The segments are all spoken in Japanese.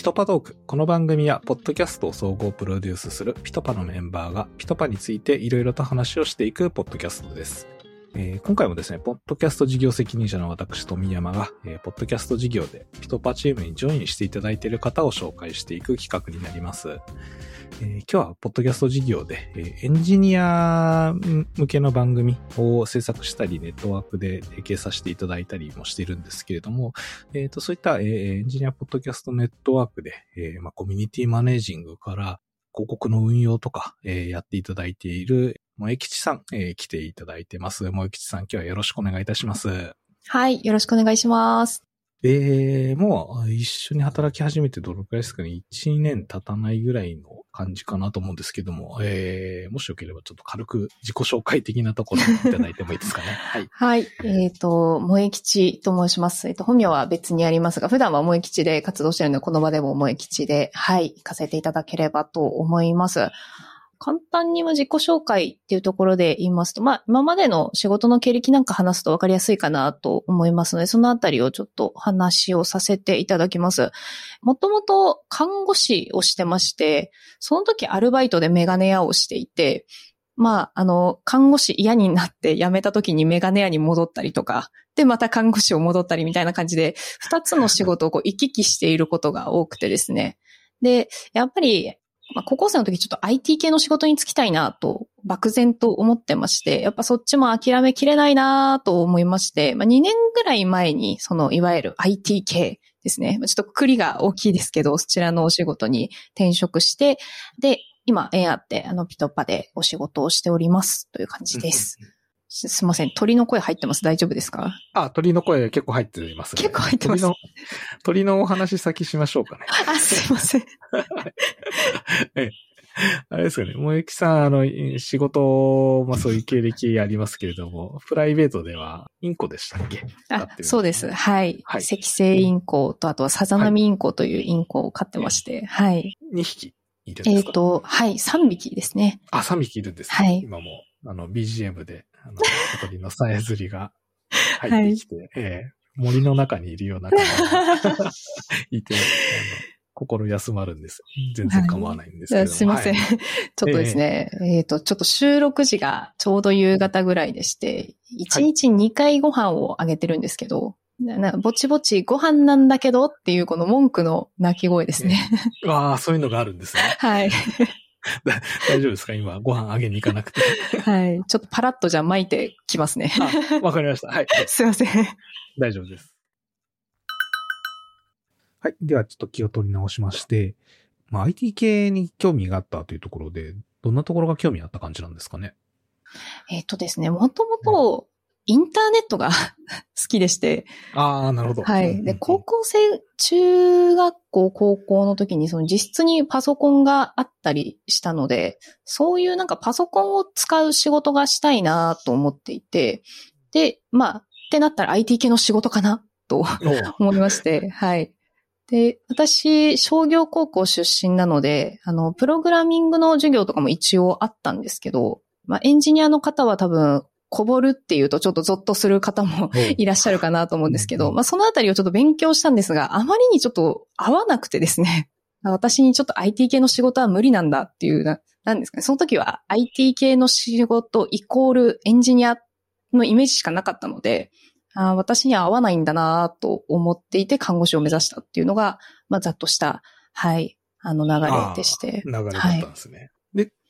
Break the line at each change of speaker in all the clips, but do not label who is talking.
ピトパトーク。この番組は、ポッドキャストを総合プロデュースするピトパのメンバーが、ピトパについていろいろと話をしていくポッドキャストです。えー、今回もですね、ポッドキャスト事業責任者の私、富山が、えー、ポッドキャスト事業でピトパチームにジョインしていただいている方を紹介していく企画になります。えー、今日は、ポッドキャスト事業で、えー、エンジニア向けの番組を制作したり、ネットワークで提携させていただいたりもしているんですけれども、え、ー、と、そういった、えー、エンジニアポッドキャストネットワークで、えー、まあ、コミュニティマネージングから、広告の運用とか、えー、やっていただいている、萌吉さん、えー、来ていただいてます。萌吉さん、今日はよろしくお願いいたします。
はい、よろしくお願いします。
えー、もう一緒に働き始めてどのくらいですかね ?1 年経たないぐらいの感じかなと思うんですけども、えー、もしよければちょっと軽く自己紹介的なところいただいてもいいですかね。はい。
はい。えっ、ー、と、萌え吉と申します。えっ、ー、と、本名は別にありますが、普段は萌え吉で活動しているので、この場でも萌え吉で、はい、行かせていただければと思います。簡単に自己紹介っていうところで言いますと、まあ、今までの仕事の経歴なんか話すと分かりやすいかなと思いますので、そのあたりをちょっと話をさせていただきます。もともと看護師をしてまして、その時アルバイトでメガネ屋をしていて、まあ、あの、看護師嫌になって辞めた時にメガネ屋に戻ったりとか、で、また看護師を戻ったりみたいな感じで、二つの仕事をこう行き来していることが多くてですね。で、やっぱりまあ、高校生の時ちょっと IT 系の仕事に就きたいなと、漠然と思ってまして、やっぱそっちも諦めきれないなと思いまして、まあ、2年ぐらい前に、その、いわゆる IT 系ですね。ちょっと栗が大きいですけど、そちらのお仕事に転職して、で、今、縁あって、あの、ピトパでお仕事をしております、という感じです。すいません。鳥の声入ってます？大丈夫ですか？
あ、鳥の声結構入ってます
ね。結構入ってます。
鳥の、鳥のお話先しましょうかね。
あ、すいません。
えあれですかね。もえきさん、あの、仕事、まあそういう経歴ありますけれども、プライベートではインコでしたっけ？
あ、そうです。はい。はい、赤星インコと、あとはサザナミインコというインコを飼ってまして、はい。
2匹いるんですか？えっ、
と、はい、3匹ですね。
あ、3匹いるんですね。はい。今も、あの、BGM であの、小鳥のさえずりが 入ってきて、はい、えー、森の中にいるような感じが いて、あの心休まるんです。全然構わないんですけど、はい、
すいません。はい、ちょっとですね、えっ、ー、と、ちょっと収録時がちょうど夕方ぐらいでして、1日2回ご飯をあげてるんですけど、なぼちぼちご飯なんだけどっていうこの文句の鳴き声ですね。
ああ、そういうのがあるんですね。
はい。
大丈夫ですか？今、ご飯あげに行かなくて。
はい。ちょっとパラッとじゃ巻いてきますね。
わかりました。はい。
すいません。
大丈夫です。はい。では、ちょっと気を取り直しまして、まあ、IT 系に興味があったというところで、どんなところが興味あった感じなんですかね？
えっ、とですね、もともと、インターネットが 好きでして。
ああ、なるほど。
はい。で、高校生、中学校、高校の時にその実質にパソコンがあったりしたので、そういうなんかパソコンを使う仕事がしたいなと思っていて、で、まあ、ってなったら IT 系の仕事かなと 思いまして、はい。で、私、商業高校出身なので、あの、プログラミングの授業とかも一応あったんですけど、まあ、エンジニアの方は多分、こぼるっていうとちょっとゾッとする方もいらっしゃるかなと思うんですけど、まあそのあたりをちょっと勉強したんですが、あまりにちょっと合わなくてですね、私にちょっと IT 系の仕事は無理なんだっていうな、なんですかね。その時は IT 系の仕事イコールエンジニアのイメージしかなかったので、あ私には合わないんだなと思っていて看護師を目指したっていうのが、まあざっとした、はい、あの流れでして。
流れだったんですね。はいで、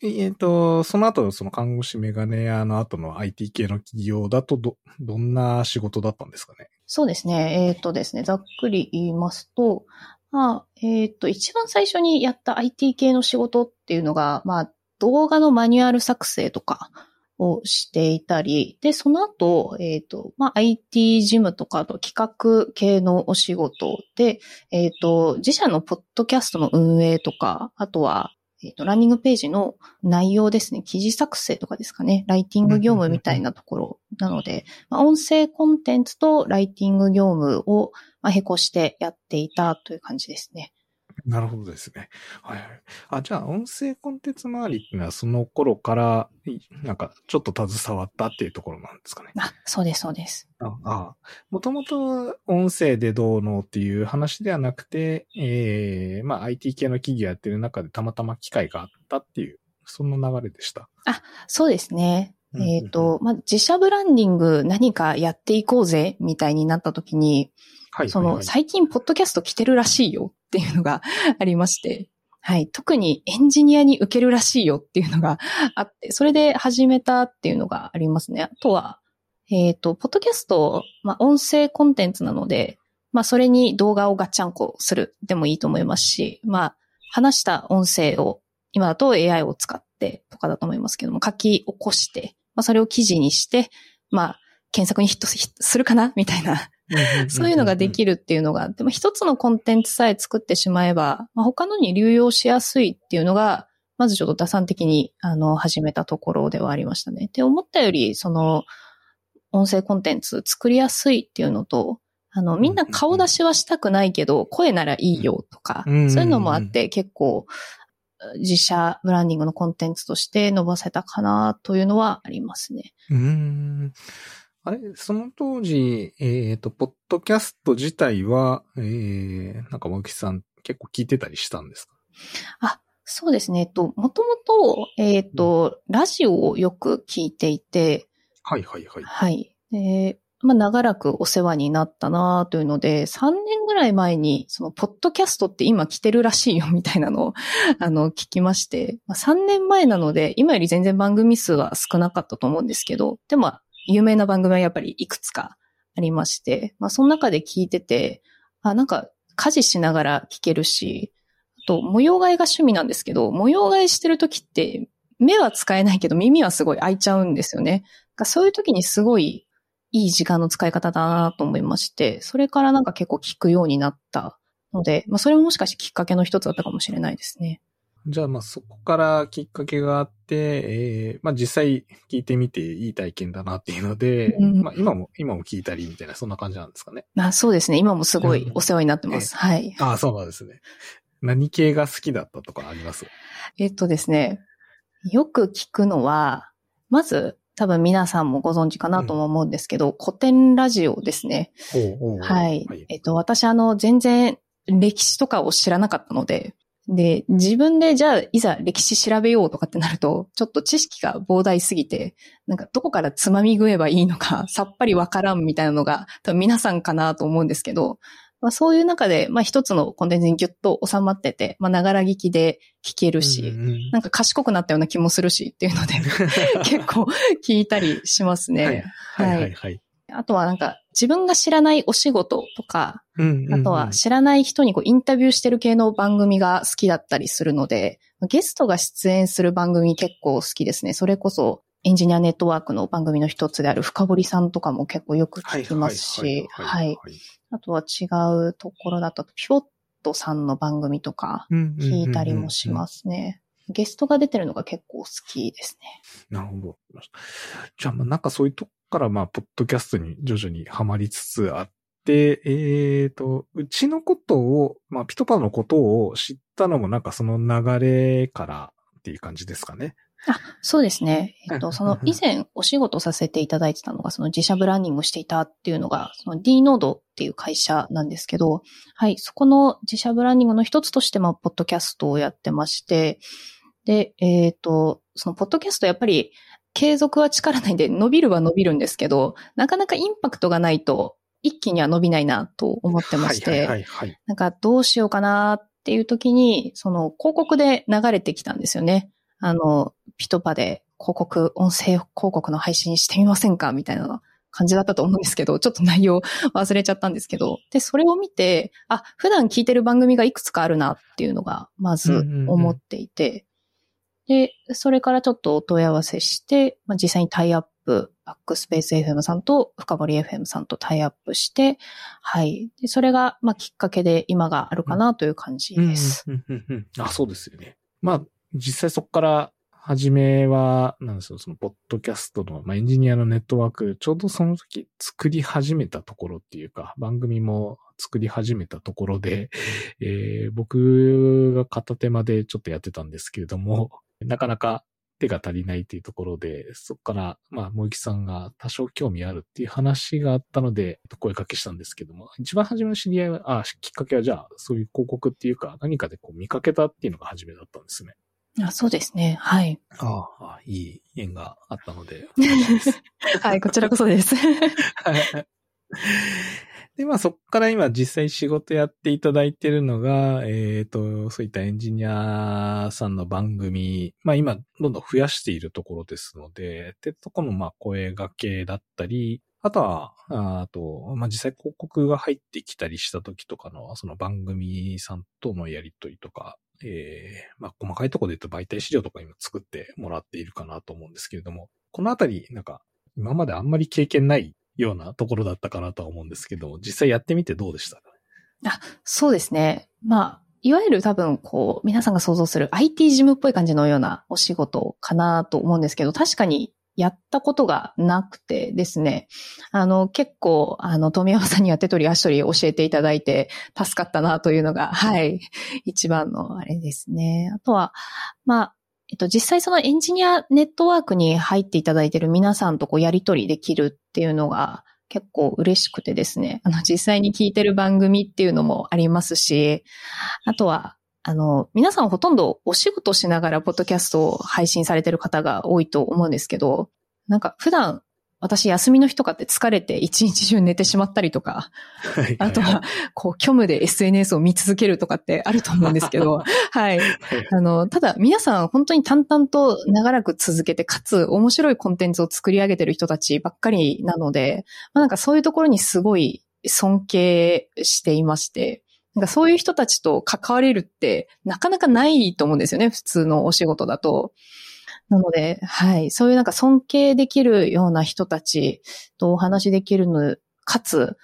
えっ、ー、と、その後、その看護師メガネ屋の後の IT 系の企業だと、ど、どんな仕事だったんですかね？
そうですね。えっ、ー、とですね、ざっくり言いますと、まあ、えっ、ー、と、一番最初にやった IT 系の仕事っていうのが、まあ、動画のマニュアル作成とかをしていたり、で、その後、えっ、と、まあ、IT 事務とか、あと企画系のお仕事で、えっ、と、自社のポッドキャストの運営とか、あとは、えっ、ー、と、ランニングページの内容ですね、記事作成とかですかね、ライティング業務みたいなところなので、まあ、音声コンテンツとライティング業務を、まあ、並行してやっていたという感じですね。
なるほどですね。はいはい。あ、じゃあ、音声コンテンツ周りっていうのはその頃から、いなんか、ちょっと携わったっていうところなんですかね。
あ、そうです、そうです。
ああ。もともと音声でどうのっていう話ではなくて、ええまあ IT 系の企業やってる中でたまたま機会があったっていう、そんな流れでした。
そうですね。えっ、と、まあ、自社ブランディング何かやっていこうぜ、みたいになった時に、
はい。
その、
はいはい
最近、ポッドキャスト来てるらしいよっていうのがありまして、はい。特にエンジニアに受けるらしいよっていうのが あって、それで始めたっていうのがありますね。あとは、えっ、と、ポッドキャスト、まあ、音声コンテンツなので、まあ、それに動画をガッチャンコするでもいいと思いますし、まあ、話した音声を、今だと AI を使ってとかだと思いますけども、書き起こして、まあ、それを記事にして、まあ、検索にヒットするかな？みたいなそういうのができるっていうのが、でも一つのコンテンツさえ作ってしまえば、まあ、他のに流用しやすいっていうのが、まずちょっと打算的に、あの、始めたところではありましたね。で、思ったより、その、音声コンテンツ作りやすいっていうのと、あの、みんな顔出しはしたくないけど、声ならいいよとか、
うん
そういうのもあって、結構、自社ブランディングのコンテンツとして伸ばせたかなというのはありますね。
うーん。あれ、その当時、えっ、と、ポッドキャスト自体は、えー、なんか、マキさん結構聞いてたりしたんですか？
あ、そうですね。えっと、もともと、えっ、と、ラジオをよく聞いていて、
はいはいはい。
はい。で、まあ、長らくお世話になったなというので、3年ぐらい前に、その、ポッドキャストって今来てるらしいよみたいなのを、あの、聞きまして、まあ、3年前なので、今より全然番組数は少なかったと思うんですけど、でも、有名な番組はやっぱりいくつかありまして、まあ、その中で聞いてて、あ、なんか、家事しながら聞けるし、あと、模様替えが趣味なんですけど、模様替えしてる時って、目は使えないけど耳はすごい開いちゃうんですよね。がそういう時にすごいいい時間の使い方だなと思いまして、それからなんか結構聞くようになったので、まあそれももしかしてきっかけの一つだったかもしれないですね。
じゃあ、まあ、そこからきっかけがあって、えー、まあ、実際聞いてみていい体験だなっていうので、
うん
まあ、今も、今も聞いたりみたいな、そんな感じなんですかね。
あそうですね。今もすごいお世話になってます。はい。
ああ、そうなんですね。何系が好きだったとかあります？
えっとですね、よく聞くのは、まず多分皆さんもご存知かなとも思うんですけど、古典ラジオですね。
おうおう
はい。えっと、私あの、全然歴史とかを知らなかったので、で、自分でじゃあ、いざ歴史調べようとかってなると、ちょっと知識が膨大すぎて、なんかどこからつまみ食えばいいのか、さっぱりわからんみたいなのが、多分皆さんかなと思うんですけど、まあそういう中で、まあ一つのコンテンツにギュッと収まってて、まあながら聞きで聞けるし、
うんうん
なんか賢くなったような気もするしっていうので、結構聞いたりしますね。
はいはいはいはい。
あとはなんか自分が知らないお仕事とか、あとは知らない人にこうインタビューしてる系の番組が好きだったりするので、ゲストが出演する番組結構好きですね。それこそエンジニアネットワークの番組の一つである深堀さんとかも結構よく聞きますし、はい。あとは違うところだと、ピョットさんの番組とか聞いたりもしますね。ゲストが出てるのが結構好きですね。
なるほど。じゃあ、まあなんかそういうとこから、まあ、ポッドキャストに徐々にはまりつつあって、えっ、と、うちのことを、まあ、ピトパのことを知ったのもなんかその流れからっていう感じですかね。
あ、そうですね。えっと、
うん
その以前お仕事させていただいてたのが、その自社ブランディングしていたっていうのが、その D ノードっていう会社なんですけど、はい、そこの自社ブランディングの一つとして、まあ、ポッドキャストをやってまして、で、えっ、と、そのポッドキャストやっぱり継続は力ないんで伸びるは伸びるんですけど、なかなかインパクトがないと一気には伸びないなと思ってまして。なんかどうしようかなっていう時に、その広告で流れてきたんですよね。あの、ピトパで広告、音声広告の配信してみませんかみたいな感じだったと思うんですけど、ちょっと内容忘れちゃったんですけど、で、それを見て、あ、普段聞いてる番組がいくつかあるなっていうのが、まず思っていて、で、それからちょっとお問い合わせして、まあ、実際にタイアップ、バックスペース FM さんと深堀 FM さんとタイアップして、はい。でそれが、まあ、きっかけで今があるかなという感じです。
あ、そうですよね。まあ、実際そこから、初めは、なんですよ、その、ポッドキャストの、まあ、エンジニアのネットワーク、ちょうどその時作り始めたところっていうか、番組も作り始めたところで、えー、僕が片手間でちょっとやってたんですけれども、なかなか手が足りないっていうところで、そこから、まあ、萌木さんが多少興味あるっていう話があったので、声かけしたんですけども、一番初めの知り合いは、あ、きっかけはじゃあ、そういう広告っていうか、何かでこう見かけたっていうのが初めだったんですね。
あそうですね。はい。
ああ、いい縁があったので。
はい、こちらこそです。
で、まあそこから今実際仕事やっていただいてるのが、えっ、ー、と、そういったエンジニアさんの番組、まあ今どんどん増やしているところですので、ってとこのまあ声掛けだったり、あとは、あと、まあ、実際広告が入ってきたりした時とかの、その番組さんとのやりとりとか、ええー、まあ、細かいところで言うと媒体資料とか今作ってもらっているかなと思うんですけれども、このあたり、なんか、今まであんまり経験ないようなところだったかなとは思うんですけど、実際やってみてどうでしたか？
あ、そうですね。まあ、いわゆる多分、こう、皆さんが想像する IT 事務っぽい感じのようなお仕事かなと思うんですけど、確かにやったことがなくてですね、あの、結構、あの、富山さんには手取り足取り教えていただいて、助かったなというのが、はい、一番のあれですね。あとは、まあ、えっと、実際そのエンジニアネットワークに入っていただいている皆さんとこうやりとりできるっていうのが結構嬉しくてですね、あの、実際に聞いてる番組っていうのもありますし、あとは、あの、皆さんほとんどお仕事しながらポッドキャストを配信されてる方が多いと思うんですけど、なんか普段私休みの日とかって疲れて一日中寝てしまったりとか、はい、あとは、こう、虚無で SNS を見続けるとかってあると思うんですけど、はい。あの、ただ皆さん本当に淡々と長らく続けて、かつ面白いコンテンツを作り上げてる人たちばっかりなので、まあ、なんかそういうところにすごい尊敬していまして、なんかそういう人たちと関われるってなかなかないと思うんですよね、普通のお仕事だと。なので、はい、そういうなんか尊敬できるような人たちとお話できるの、かつ、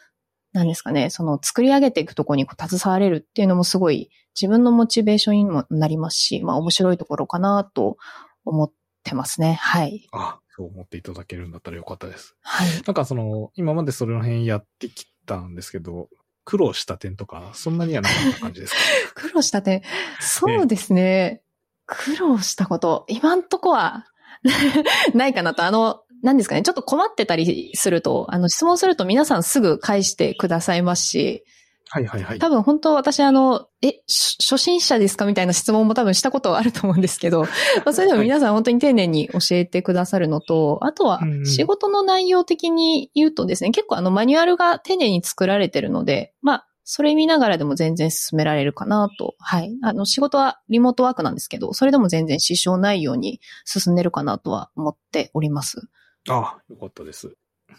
なんですかね、その作り上げていくところに携われるっていうのもすごい自分のモチベーションにもなりますし、まあ面白いところかなと思ってますね。はい。
あ、そう思っていただけるんだったらよかったです。
はい。
なんかその、今までそれの辺やってきたんですけど、苦労した点とか、そんなにはなかった感じですか？
苦労した点？そうですね。苦労したこと、今んとこは ないかなと、あの、何ですかね、ちょっと困ってたりすると、あの、質問すると皆さんすぐ返してくださいますし、
はいはいはい。
多分本当私あの、え、初心者ですかみたいな質問も多分したことはあると思うんですけど、まあ、それでも皆さん本当に丁寧に教えてくださるのと、あとは仕事の内容的に言うとですね、結構あのマニュアルが丁寧に作られてるので、まあ、それ見ながらでも全然進められるかなと。はい。あの、仕事はリモートワークなんですけど、それでも全然支障ないように進んでるかなとは思っております。
ああ、よかったです。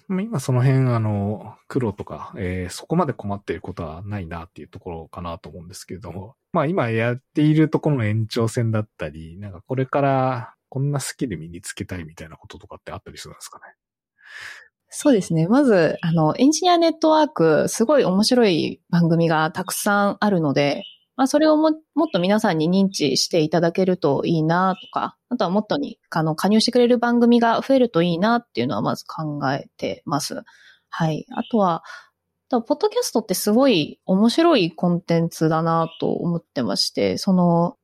今その辺、あの、苦労とか、えー、そこまで困っていることはないなっていうところかなと思うんですけれども、まあ今やっているところの延長線だったり、なんかこれからこんなスキル身につけたいみたいなこととかってあったりするんですかね？
そうですね。まず、あの、エンジニアネットワーク、すごい面白い番組がたくさんあるので、まあ、それをももっと皆さんに認知していただけるといいなとか、あとはもっとに、あの、加入してくれる番組が増えるといいなっていうのはまず考えてます。はい。あとは、ポッドキャストってすごい面白いコンテンツだなと思ってまして、その、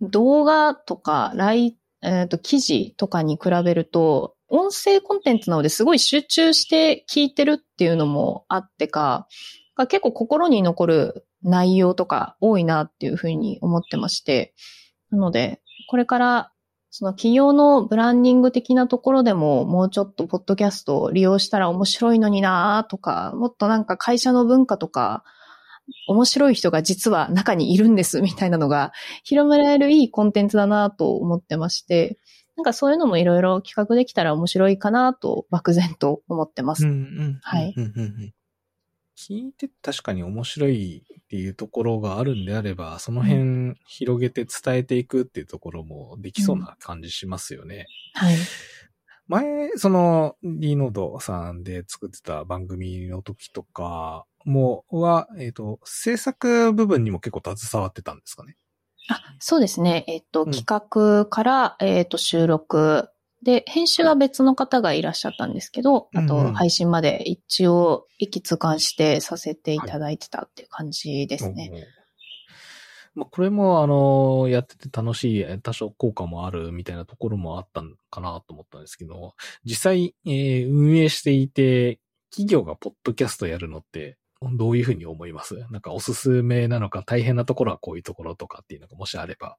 動画とか、ライ、えっ、ー、と、記事とかに比べると、音声コンテンツなのですごい集中して聞いてるっていうのもあってか、結構心に残る内容とか多いなっていうふうに思ってまして、なので、これからその企業のブランディング的なところでももうちょっとポッドキャストを利用したら面白いのになとか、もっとなんか会社の文化とか、面白い人が実は中にいるんですみたいなのが広められるいいコンテンツだなと思ってまして、なんかそういうのもいろいろ企画できたら面白いかなと漠然と思ってます。はい。
聞いて確かに面白いっていうところがあるんであれば、その辺広げて伝えていくっていうところもできそうな感じしますよね。
うん、はい。
前、その、リノードさんで作ってた番組の時とかも、は、えっ、ー、と、制作部分にも結構携わってたんですかね。
あ、そうですね。えっと、企画から、えっと、収録、で、編集は別の方がいらっしゃったんですけど、あと配信まで一応一気通貫してさせていただいてたっていう感じですね。
まあ、これも、あの、やってて楽しい、え多少効果もあるみたいなところもあったんかなと思ったんですけど、実際、えー運営していて、企業がポッドキャストやるのって、どういうふうに思います？なんかおすすめなのか大変なところはこういうところとかっていうのがもしあれば。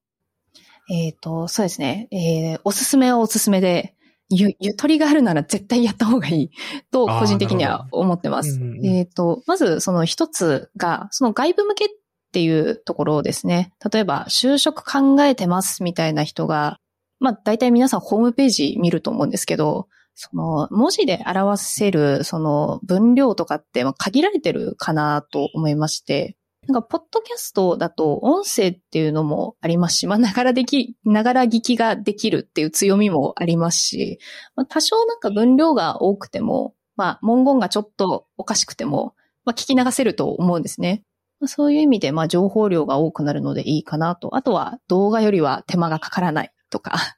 えっ、と、そうですね。えーおすすめはおすすめで、ゆ、ゆとりがあるなら絶対やった方がいいと、個人的には思ってます。
うんうんうん
えっ、と、まずその一つが、その外部向けっていうところですね。例えば、就職考えてますみたいな人が、まあ、大体皆さんホームページ見ると思うんですけど、その、文字で表せる、その、分量とかって、限られてるかなと思いまして、なんか、ポッドキャストだと、音声っていうのもありますし、まあ、ながらでき、ながら聞きができるっていう強みもありますし、まあ、多少なんか分量が多くても、まあ、文言がちょっとおかしくても、まあ、聞き流せると思うんですね。まあそういう意味で、まあ、情報量が多くなるのでいいかなと。あとは、動画よりは手間がかからないとか、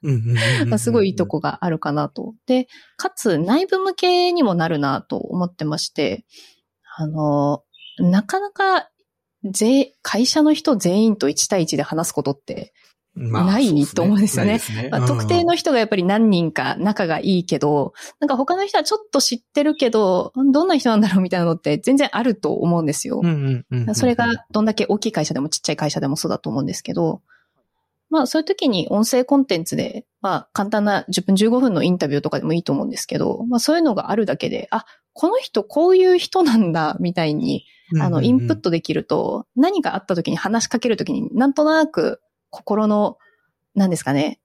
まあすごいいいとこがあるかなと。で、かつ内部向けにもなるなと思ってまして、あの、なかなか、ぜ会社の人全員と1対1で話すことって、
まあ
ないと思うんですよね。特定の人がやっぱり何人か仲がいいけど、なんか他の人はちょっと知ってるけど、どんな人なんだろうみたいなのって全然あると思うんですよ。それがどんだけ大きい会社でもちっちゃい会社でもそうだと思うんですけど、まあそういう時に音声コンテンツで、まあ簡単な10分15分のインタビューとかでもいいと思うんですけど、まあそういうのがあるだけで、あ、この人こういう人なんだ、みたいに、あの、インプットできると、何かあった時に話しかける時になんとなく心の、何ですかね、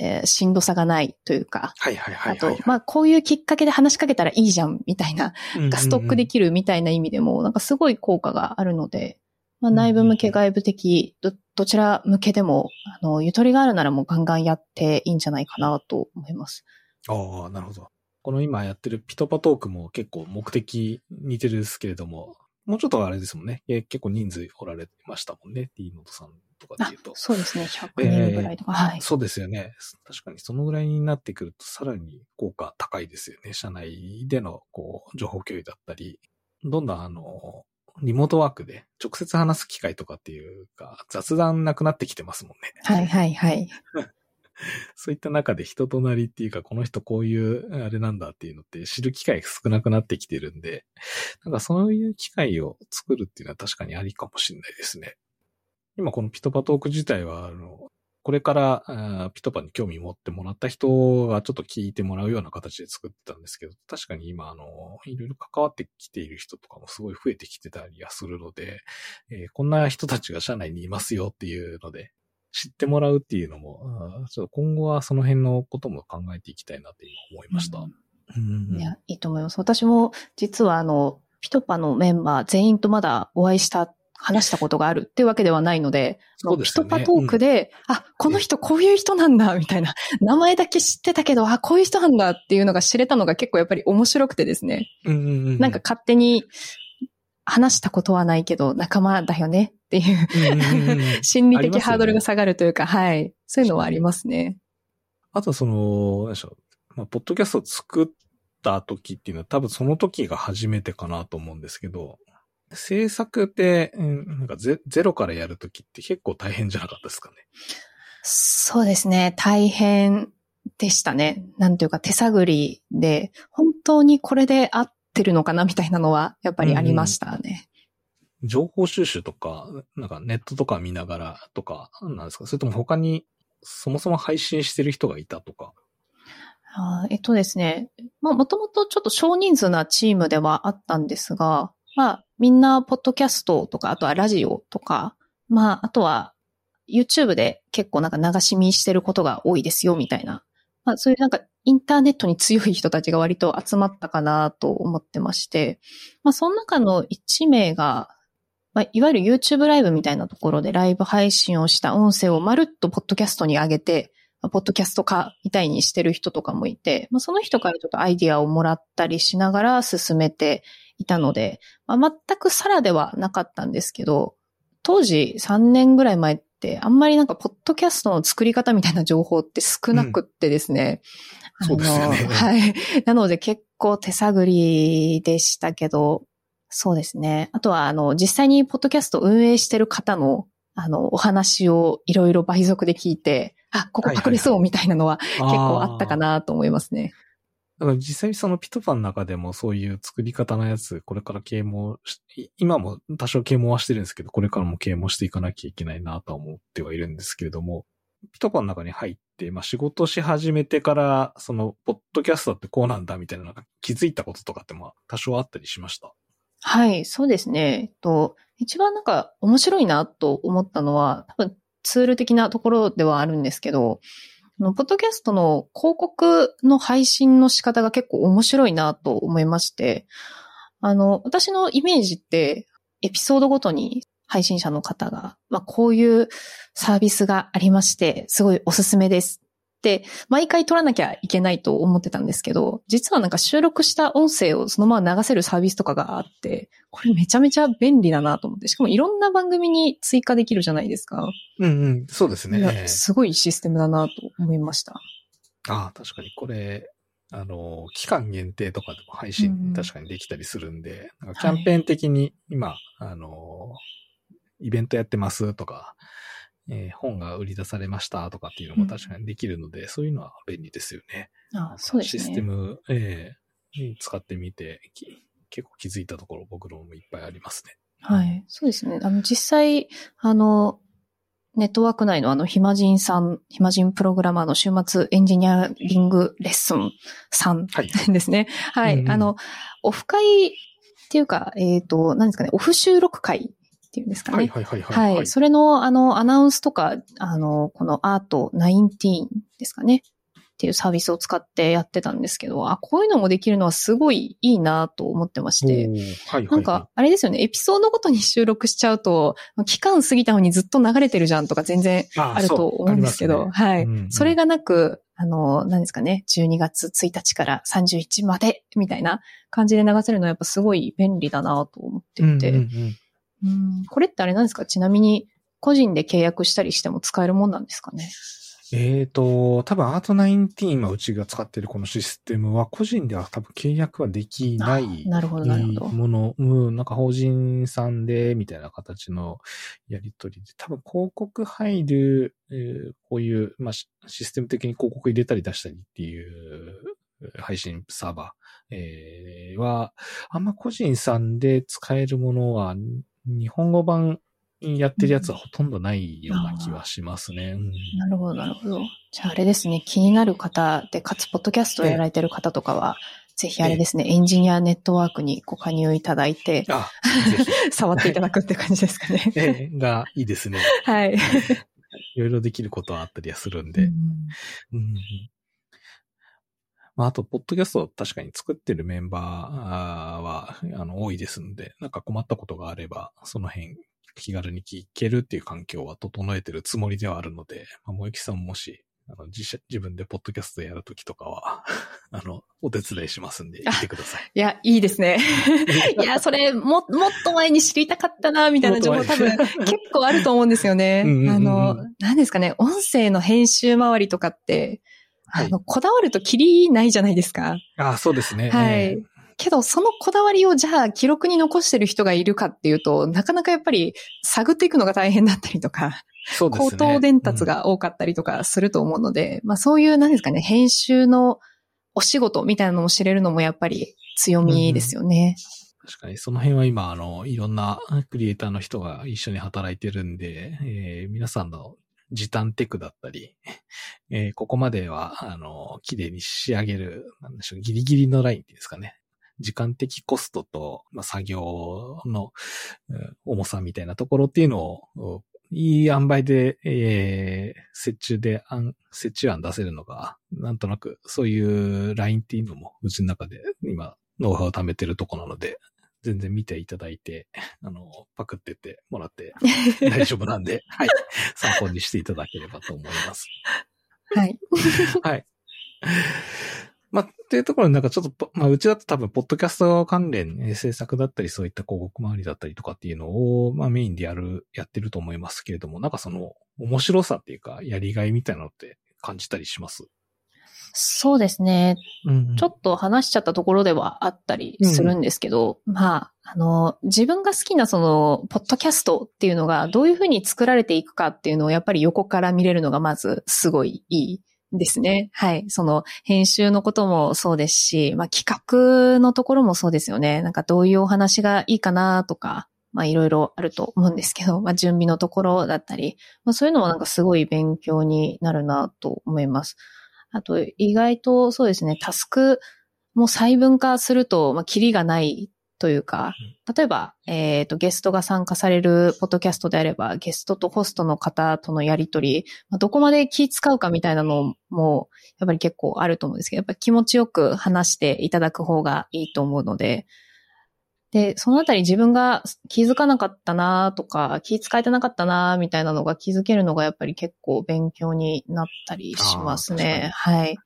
えーしんどさがないというか、
はいはいはい
あ
はい。
と、まあこういうきっかけで話しかけたらいいじゃん、みたいな
あ
がストックできるみたいな意味でも、なんかすごい効果があるので、まあ、
うん
内部向け、外部的、ど、どちら向けでも、あの、ゆとりがあるならもうガンガンやっていいんじゃないかなと思います。
ああ、なるほど。この今やってるピトパトークも結構目的似てるですけれども、もうちょっとあれですもんね。え結構人数おられましたもんね。D ノートさんとか
あ
で言うと。
そうですね。100人ぐらいとか。はい。
そうですよね。確かにそのぐらいになってくるとさらに効果高いですよね。社内でのこう情報共有だったり、どんどんあの、リモートワークで直接話す機会とかっていうか、雑談なくなってきてますもんね。
はいはいはい。
そういった中で人となりっていうか、この人こういうあれなんだっていうのって知る機会が少なくなってきてるんで、なんかそういう機会を作るっていうのは確かにありかもしれないですね。今このピトパトーク自体は、あの、これからピトパに興味持ってもらった人がちょっと聞いてもらうような形で作ってたんですけど、確かに今、あの、いろいろ関わってきている人とかもすごい増えてきてたりはするので、えーこんな人たちが社内にいますよっていうので、知ってもらうっていうのも、ちょっと今後はその辺のことも考えていきたいなって今思いました。
うん
うん
いや、いいと思います。私も実はあの、ピトパのメンバー全員とまだお会いした、話したことがあるっていうわけではないので、
そうですよね。
ピトパトークで、あ、この人こういう人なんだ、みたいな、名前だけ知ってたけど、あ、こういう人なんだっていうのが知れたのが結構やっぱり面白くてですね。
うんうんうん
なんか、勝手に話したことはないけど仲間だよねっていう。
うんうんうんうん。
心理的ハードルが下がるというか、はい。そういうのはありますね。
あとその、でしょう、まあ、ポッドキャストを作った時っていうのは多分その時が初めてかなと思うんですけど、制作って、うんなんかゼゼロからやる時って結構大変じゃなかったですかね？
そうですね。大変でしたね。なんていうか手探りで、本当にこれで合ってるのかなみたいなのはやっぱりありましたね。
情報収集とか、なんかネットとか見ながらとか、なんですか？それとも他にそもそも配信してる人がいたとか？
あーえっとですね。まあ、もともとちょっと少人数なチームではあったんですが、まあ、みんな、ポッドキャストとか、あとはラジオとか、まあ、あとは、YouTube で結構なんか流し見してることが多いですよ、みたいな。まあ、そういうなんか、インターネットに強い人たちが割と集まったかなと思ってまして、まあ、その中の1名が、まあ、いわゆる YouTube ライブみたいなところでライブ配信をした音声をまるっとポッドキャストに上げて、まあポッドキャスト化みたいにしてる人とかもいて、まあ、その人からちょっとアイディアをもらったりしながら進めていたので、まあ、全くさらではなかったんですけど、当時3年ぐらい前っって、あんまりなんか、ポッドキャストの作り方みたいな情報って少なくってですね。
うんそうですよね
はい。なので結構手探りでしたけど、そうですね。あとは、あの、実際にポッドキャスト運営してる方の、あの、お話をいろいろ倍速で聞いて、あ、ここパクれそうみたいなのは
結
結構あったか。なと思いますね。
だから実際にそのピトパの中でもそういう作り方のやつ、これから啓蒙し、今も多少啓蒙はしてるんですけど、これからも啓蒙していかなきゃいけないなと思ってはいるんですけれども、ピトパの中に入って、まあ仕事し始めてから、その、ポッドキャストってこうなんだみたいなのが気づいたこととかってまあ多少あったりしました？
はい、そうですね。えっと、一番なんか面白いなと思ったのは、多分ツール的なところではあるんですけど、ポッドキャストの広告の配信の仕方が結構面白いなと思いまして、あの、私のイメージって、エピソードごとに配信者の方が、まあ、こういうサービスがありまして、すごいおすすめです、毎回撮らなきゃいけないと思ってたんですけど、実はなんか収録した音声をそのまま流せるサービスとかがあって、これめちゃめちゃ便利だなと思って、しかもいろんな番組に追加できるじゃないですか。
うんうん、そうですね。
すごいシステムだなと思いました。
ああ、確かにこれ、あの、期間限定とかでも配
うんう
信
ん
確かにできたりするんで、なんかキャンペーン的に今、あの、イベントやってますとか、えー本が売り出されましたとかっていうのも確かにできるので、そういうのは便利ですよね。
あそうですね。
システム、ええ使ってみて、き結構気づいたところ僕のもいっぱいありますね。
はい。そうですね。あの、実際、あの、ネットワーク内のあの、暇人さん、暇人プログラマーの週末エンジニアリングレッスンさん
はい。
ですね。はい。
うんうん
あの、オフ会っていうか、えっ、と、何ですかね、オフ収録会っていうんですかね。
はいはいはいはい。
はい。それの、あの、アナウンスとか、あの、このアート19ですかね。っていうサービスを使ってやってたんですけど、あ、こういうのもできるのはすごいいいなと思ってまして。
はいはいはい。
なんか、あれですよね、エピソードごとに収録しちゃうと、期間過ぎたのにずっと流れてるじゃんとか全然
あ
あると思うんですけど、はい、
うんうん
それがなく、あの、何ですかね、12月1日から31まで、みたいな感じで流せるのはやっぱすごい便利だなと思っていて、
うんうんうん
うん。これってあれなんですか？ちなみに、個人で契約したりしても使えるもんなんですかね？
えーと、多分アート19今うちが使ってるこのシステムは個人では多分契約はできない
あなるほど、なるほど。
もの、うん、なんか法人さんでみたいな形のやりとりで、多分広告入る、えーこういう、まあ、シシステム的に広告入れたり出したりっていう配信サーバー、えーは、あんま個人さんで使えるものは、日本語版やってるやつはほとんどないような気はしますね。うん
なるほど、なるほど。じゃああれですね、気になる方で、かつ、ポッドキャストをやられてる方とかは、ぜひあれですね、エンジニアネットワークにご加入いただいて。触っていただくって感じですかね。
ええがいいですね。
はい。
いろいろできることはあったりはするんで。
うん
うんまあ、あと、ポッドキャストを確かに作ってるメンバーは、あの、多いですので、なんか困ったことがあれば、その辺、気軽に聞けるっていう環境は整えてるつもりではあるので、まあ、萌木さんもし、あの自社、自分でポッドキャストやるときとかは、あの、お手伝いしますんで、来てください。
いや、いいですね。いや、それ、も、もっと前に知りたかったな、みたいな情報多分結構あると思うんですよね。
うんうんうん
あの、何ですかね、音声の編集周りとかって、あの、こだわるとキリないじゃないですか。
あそうですね。
は
え
い。けど、そのこだわりをじゃあ記録に残してる人がいるかっていうと、なかなかやっぱり探っていくのが大変だったりとか、
そうですね。
口頭伝達が多かったりとかすると思うので、まあそういう、何ですかね、編集のお仕事みたいなのを知れるのもやっぱり強みですよね。
確かに、その辺は今、あの、いろんなクリエイターの人が一緒に働いてるんで、えー皆さんの時短テクだったり、えーここまでは、あの、綺麗に仕上げる、なんでしょう、ギリギリのラインっていうんですかね。時間的コストと、まあ、作業の、うん重さみたいなところっていうのを、うんいい塩梅で、えー、折衷で案、折衷案出せるのが、なんとなく、そういうラインっていうのも、うちの中で今、ノウハウを貯めてるとこなので、全然見ていただいて、あの、パクってってもらって 大丈夫なんで、はい。参考にしていただければと思います。
はい。
はい。まあ、っていうところでなんかちょっと、まあ、うちだと多分、ポッドキャスト関連、制作だったり、そういった広告周りだったりとかっていうのを、まあ、メインでやる、やってると思いますけれども、なんかその、面白さっていうか、やりがいみたいなのって感じたりします？
そうですね。
うん
ちょっと話しちゃったところではあったりするんですけど、まあ、あの、自分が好きなその、ポッドキャストっていうのがどういうふうに作られていくかっていうのをやっぱり横から見れるのがまずすごいいいですね。はい。その、編集のこともそうですし、まあ企画のところもそうですよね。なんかどういうお話がいいかなとか、まあいろいろあると思うんですけど、まあ準備のところだったり、まあそういうのもなんかすごい勉強になるなと思います。あと、意外とそうですね、タスクも細分化すると、まあ、キリがないというか、例えば、えっ、と、ゲストが参加されるポッドキャストであれば、ゲストとホストの方とのやりとり、まあ、どこまで気使うかみたいなのも、やっぱり結構あると思うんですけど、やっぱり気持ちよく話していただく方がいいと思うので、で、そのあたり自分が気づかなかったなとか、気遣えてなかったなみたいなのが気づけるのがやっぱり結構勉強になったりしますね。はい。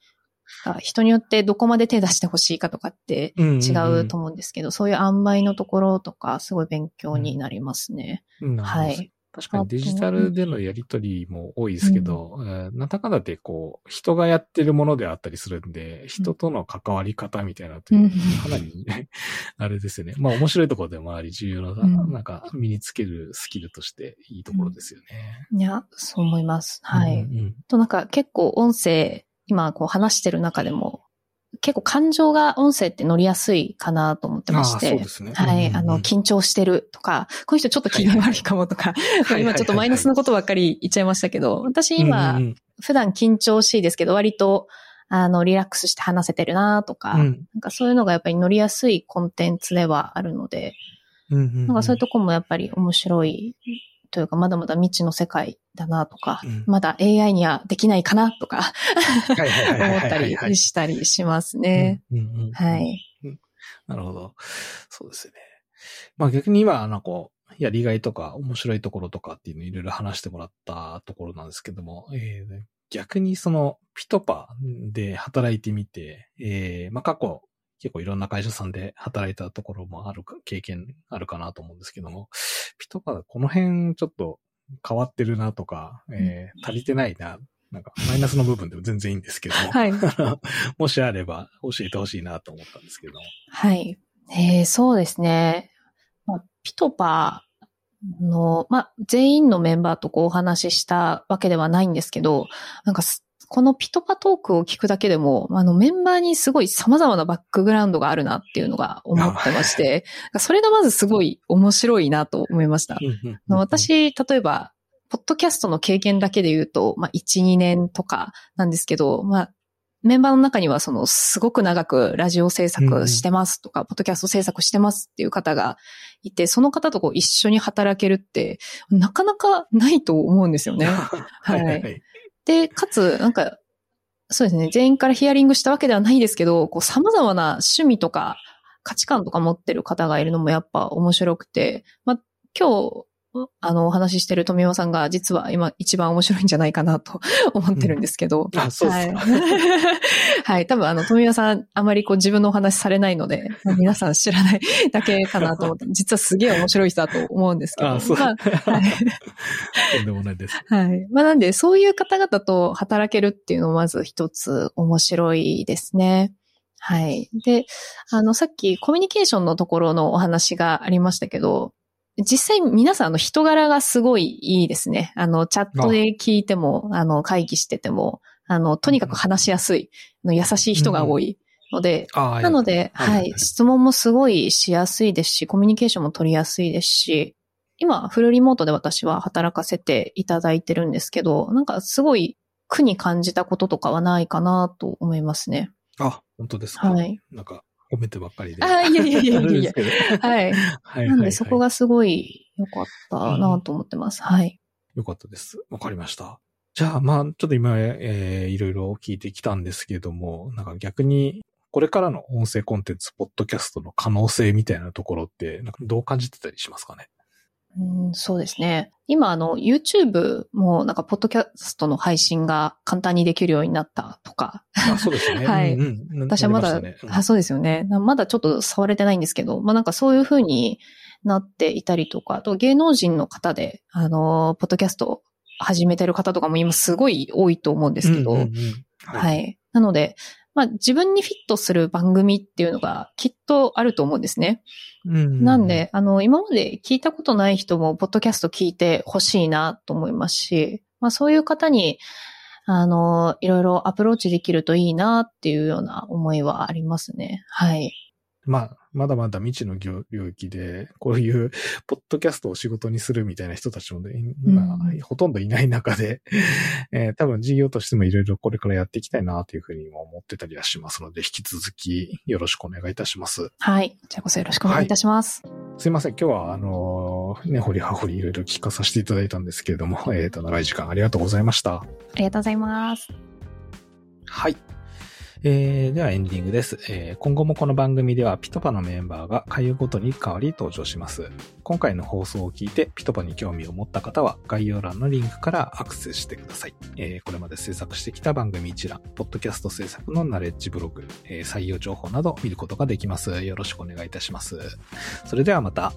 人によってどこまで手出してほしいかとかって違うと思うんですけど、そういう塩梅のところとかすごい勉強になりますね。
うん
はい。
確かにデジタルでのやりとりも多いですけど、えーなんだかんだってこう、人がやってるものであったりするんで、人との関わり方みたいなのって
うん
かなりね、あれですよね。まあ面白いところでもあり、重要な、
うん
なんか身につけるスキルとしていいところですよね。
いや、そう思います。はい。
うんうん
となんか結構音声、今こう話してる中でも、結構感情が音声って乗りやすいかなと思ってまして。
そうですね。
はい、
うんうん
あの、緊張してるとか、この人ちょっと機嫌悪いかもとか、
はい
今ちょっとマイナスのことばっかり言っちゃいましたけど、私今、
うんうん。
普段緊張しいですけど、割と、あの、リラックスして話せてるなとか、
うん。
なんかそういうのがやっぱり乗りやすいコンテンツではあるので、
うんうん。
なんかそういうとこもやっぱり面白いというか、まだまだ未知の世界だなとか、
うん
まだ AI にはできないかなとか、思ったりしたりしますね。はい。
なるほど。そうですね。まあ逆に今、なんかこう、やりがいとか面白いところとかっていうのをいろいろ話してもらったところなんですけども、えー逆にそのピトパで働いてみて、えーまあ過去結構いろんな会社さんで働いたところもあるか、経験あるかなと思うんですけども、ピトパこの辺ちょっと変わってるなとか、えー足りてないな、なんかマイナスの部分でも全然いいんですけども、
はい。
もしあれば教えてほしいなと思ったんですけども。
はい。えーそうですね。まあ、ピトパの、まあ、全員のメンバーとこうお話ししたわけではないんですけど、なんかす、このピトパトークを聞くだけでも、あの、メンバーにすごい様々なバックグラウンドがあるなっていうのが思ってまして、それがまずすごい面白いなと思いました。私、例えば、ポッドキャストの経験だけで言うと、まあ、1、2年とかなんですけど、まあ、メンバーの中には、その、すごく長くラジオ制作してますとか、ポッドキャスト制作してますっていう方がいて、その方とこう一緒に働けるって、なかなかないと思うんですよね。
はいはいはい。
で、かつ、なんか、そうですね、全員からヒアリングしたわけではないですけど、こう、様々な趣味とか価値観とか持ってる方がいるのもやっぱ面白くて、まあ、今日、あの、お話ししてる富山さんが実は今一番面白いんじゃないかなと 思ってるんですけど。
あ、そうですか。
はい。はい。多分あの、富山さんあまりこう自分のお話されないので、皆さん知らないだけかなと思って、実はすげえ面白い人だと思うんですけど。
あそう
まあはい。
とんでもないです。
はい。まあなんで、そういう方々と働けるっていうのもまず一つ面白いですね。はい。で、あの、さっきコミュニケーションのところのお話がありましたけど、実際皆さんあの人柄がすごいいいですね。あの、チャットで聞いても、あの、会議してても、あの、とにかく話しやすい、あの優しい人が多いので、
ああ
なので、
はい
はい、質問もすごいしやすいですし、コミュニケーションも取りやすいですし、今、フルリモートで私は働かせていただいてるんですけど、なんかすごい苦に感じたこととかはないかなと思いますね。
あ、本当ですか？
はい。
なんか、褒めてばっかりで。
あいやいやいやいやいや はい。なんでそこがすごい良かったなと思ってます。はい。
よかったです。わかりました。じゃあ、まあ、ちょっと今、えーいろいろ聞いてきたんですけども、なんか逆に、これからの音声コンテンツ、ポッドキャストの可能性みたいなところって、なんかどう感じてたりしますかね？
うん、そうですね。今、あの、YouTube もなんか、ポッドキャストの配信が簡単にできるようになったとか。
あそうですね。
はい
うんうん、
私はまだ、
ねうん
あそうですよね。なまだちょっと触れてないんですけど、まあなんかそういう風になっていたりとか、あと芸能人の方で、あの、ポッドキャスト始めてる方とかも今すごい多いと思うんですけど、
うんうんうん
は
はい。
い。なので、まあ自分にフィットする番組っていうのがきっとあると思うんですね。
うん
なんで、あの、今まで聞いたことない人も、ポッドキャスト聞いてほしいなと思いますし、まあそういう方に、あの、いろいろアプローチできるといいなっていうような思いはありますね。はい。
まあ、まだまだ未知の領領域で、こういう、ポッドキャストを仕事にするみたいな人たちもね、今、
うん
ほとんどいない中で、えー多分事業としてもいろいろこれからやっていきたいなというふうにも思ってたりはしますので、引き続きよろしくお願いいたします。
はい。こちらこそよろしくお願いいたします。
すいません、今日は、あのーね、ほりはほりいろいろ聞かさせていただいたんですけれども、えっ、と、長い時間ありがとうございました。
ありがとうございます。
はい。えー、ではエンディングです、えー今後もこの番組ではピトパのメンバーが回ごとに変わり登場します。今回の放送を聞いてピトパに興味を持った方は概要欄のリンクからアクセスしてください。えーこれまで制作してきた番組一覧、ポッドキャスト制作のナレッジブログ、え採用情報など見ることができます。よろしくお願いいたします。それではまた。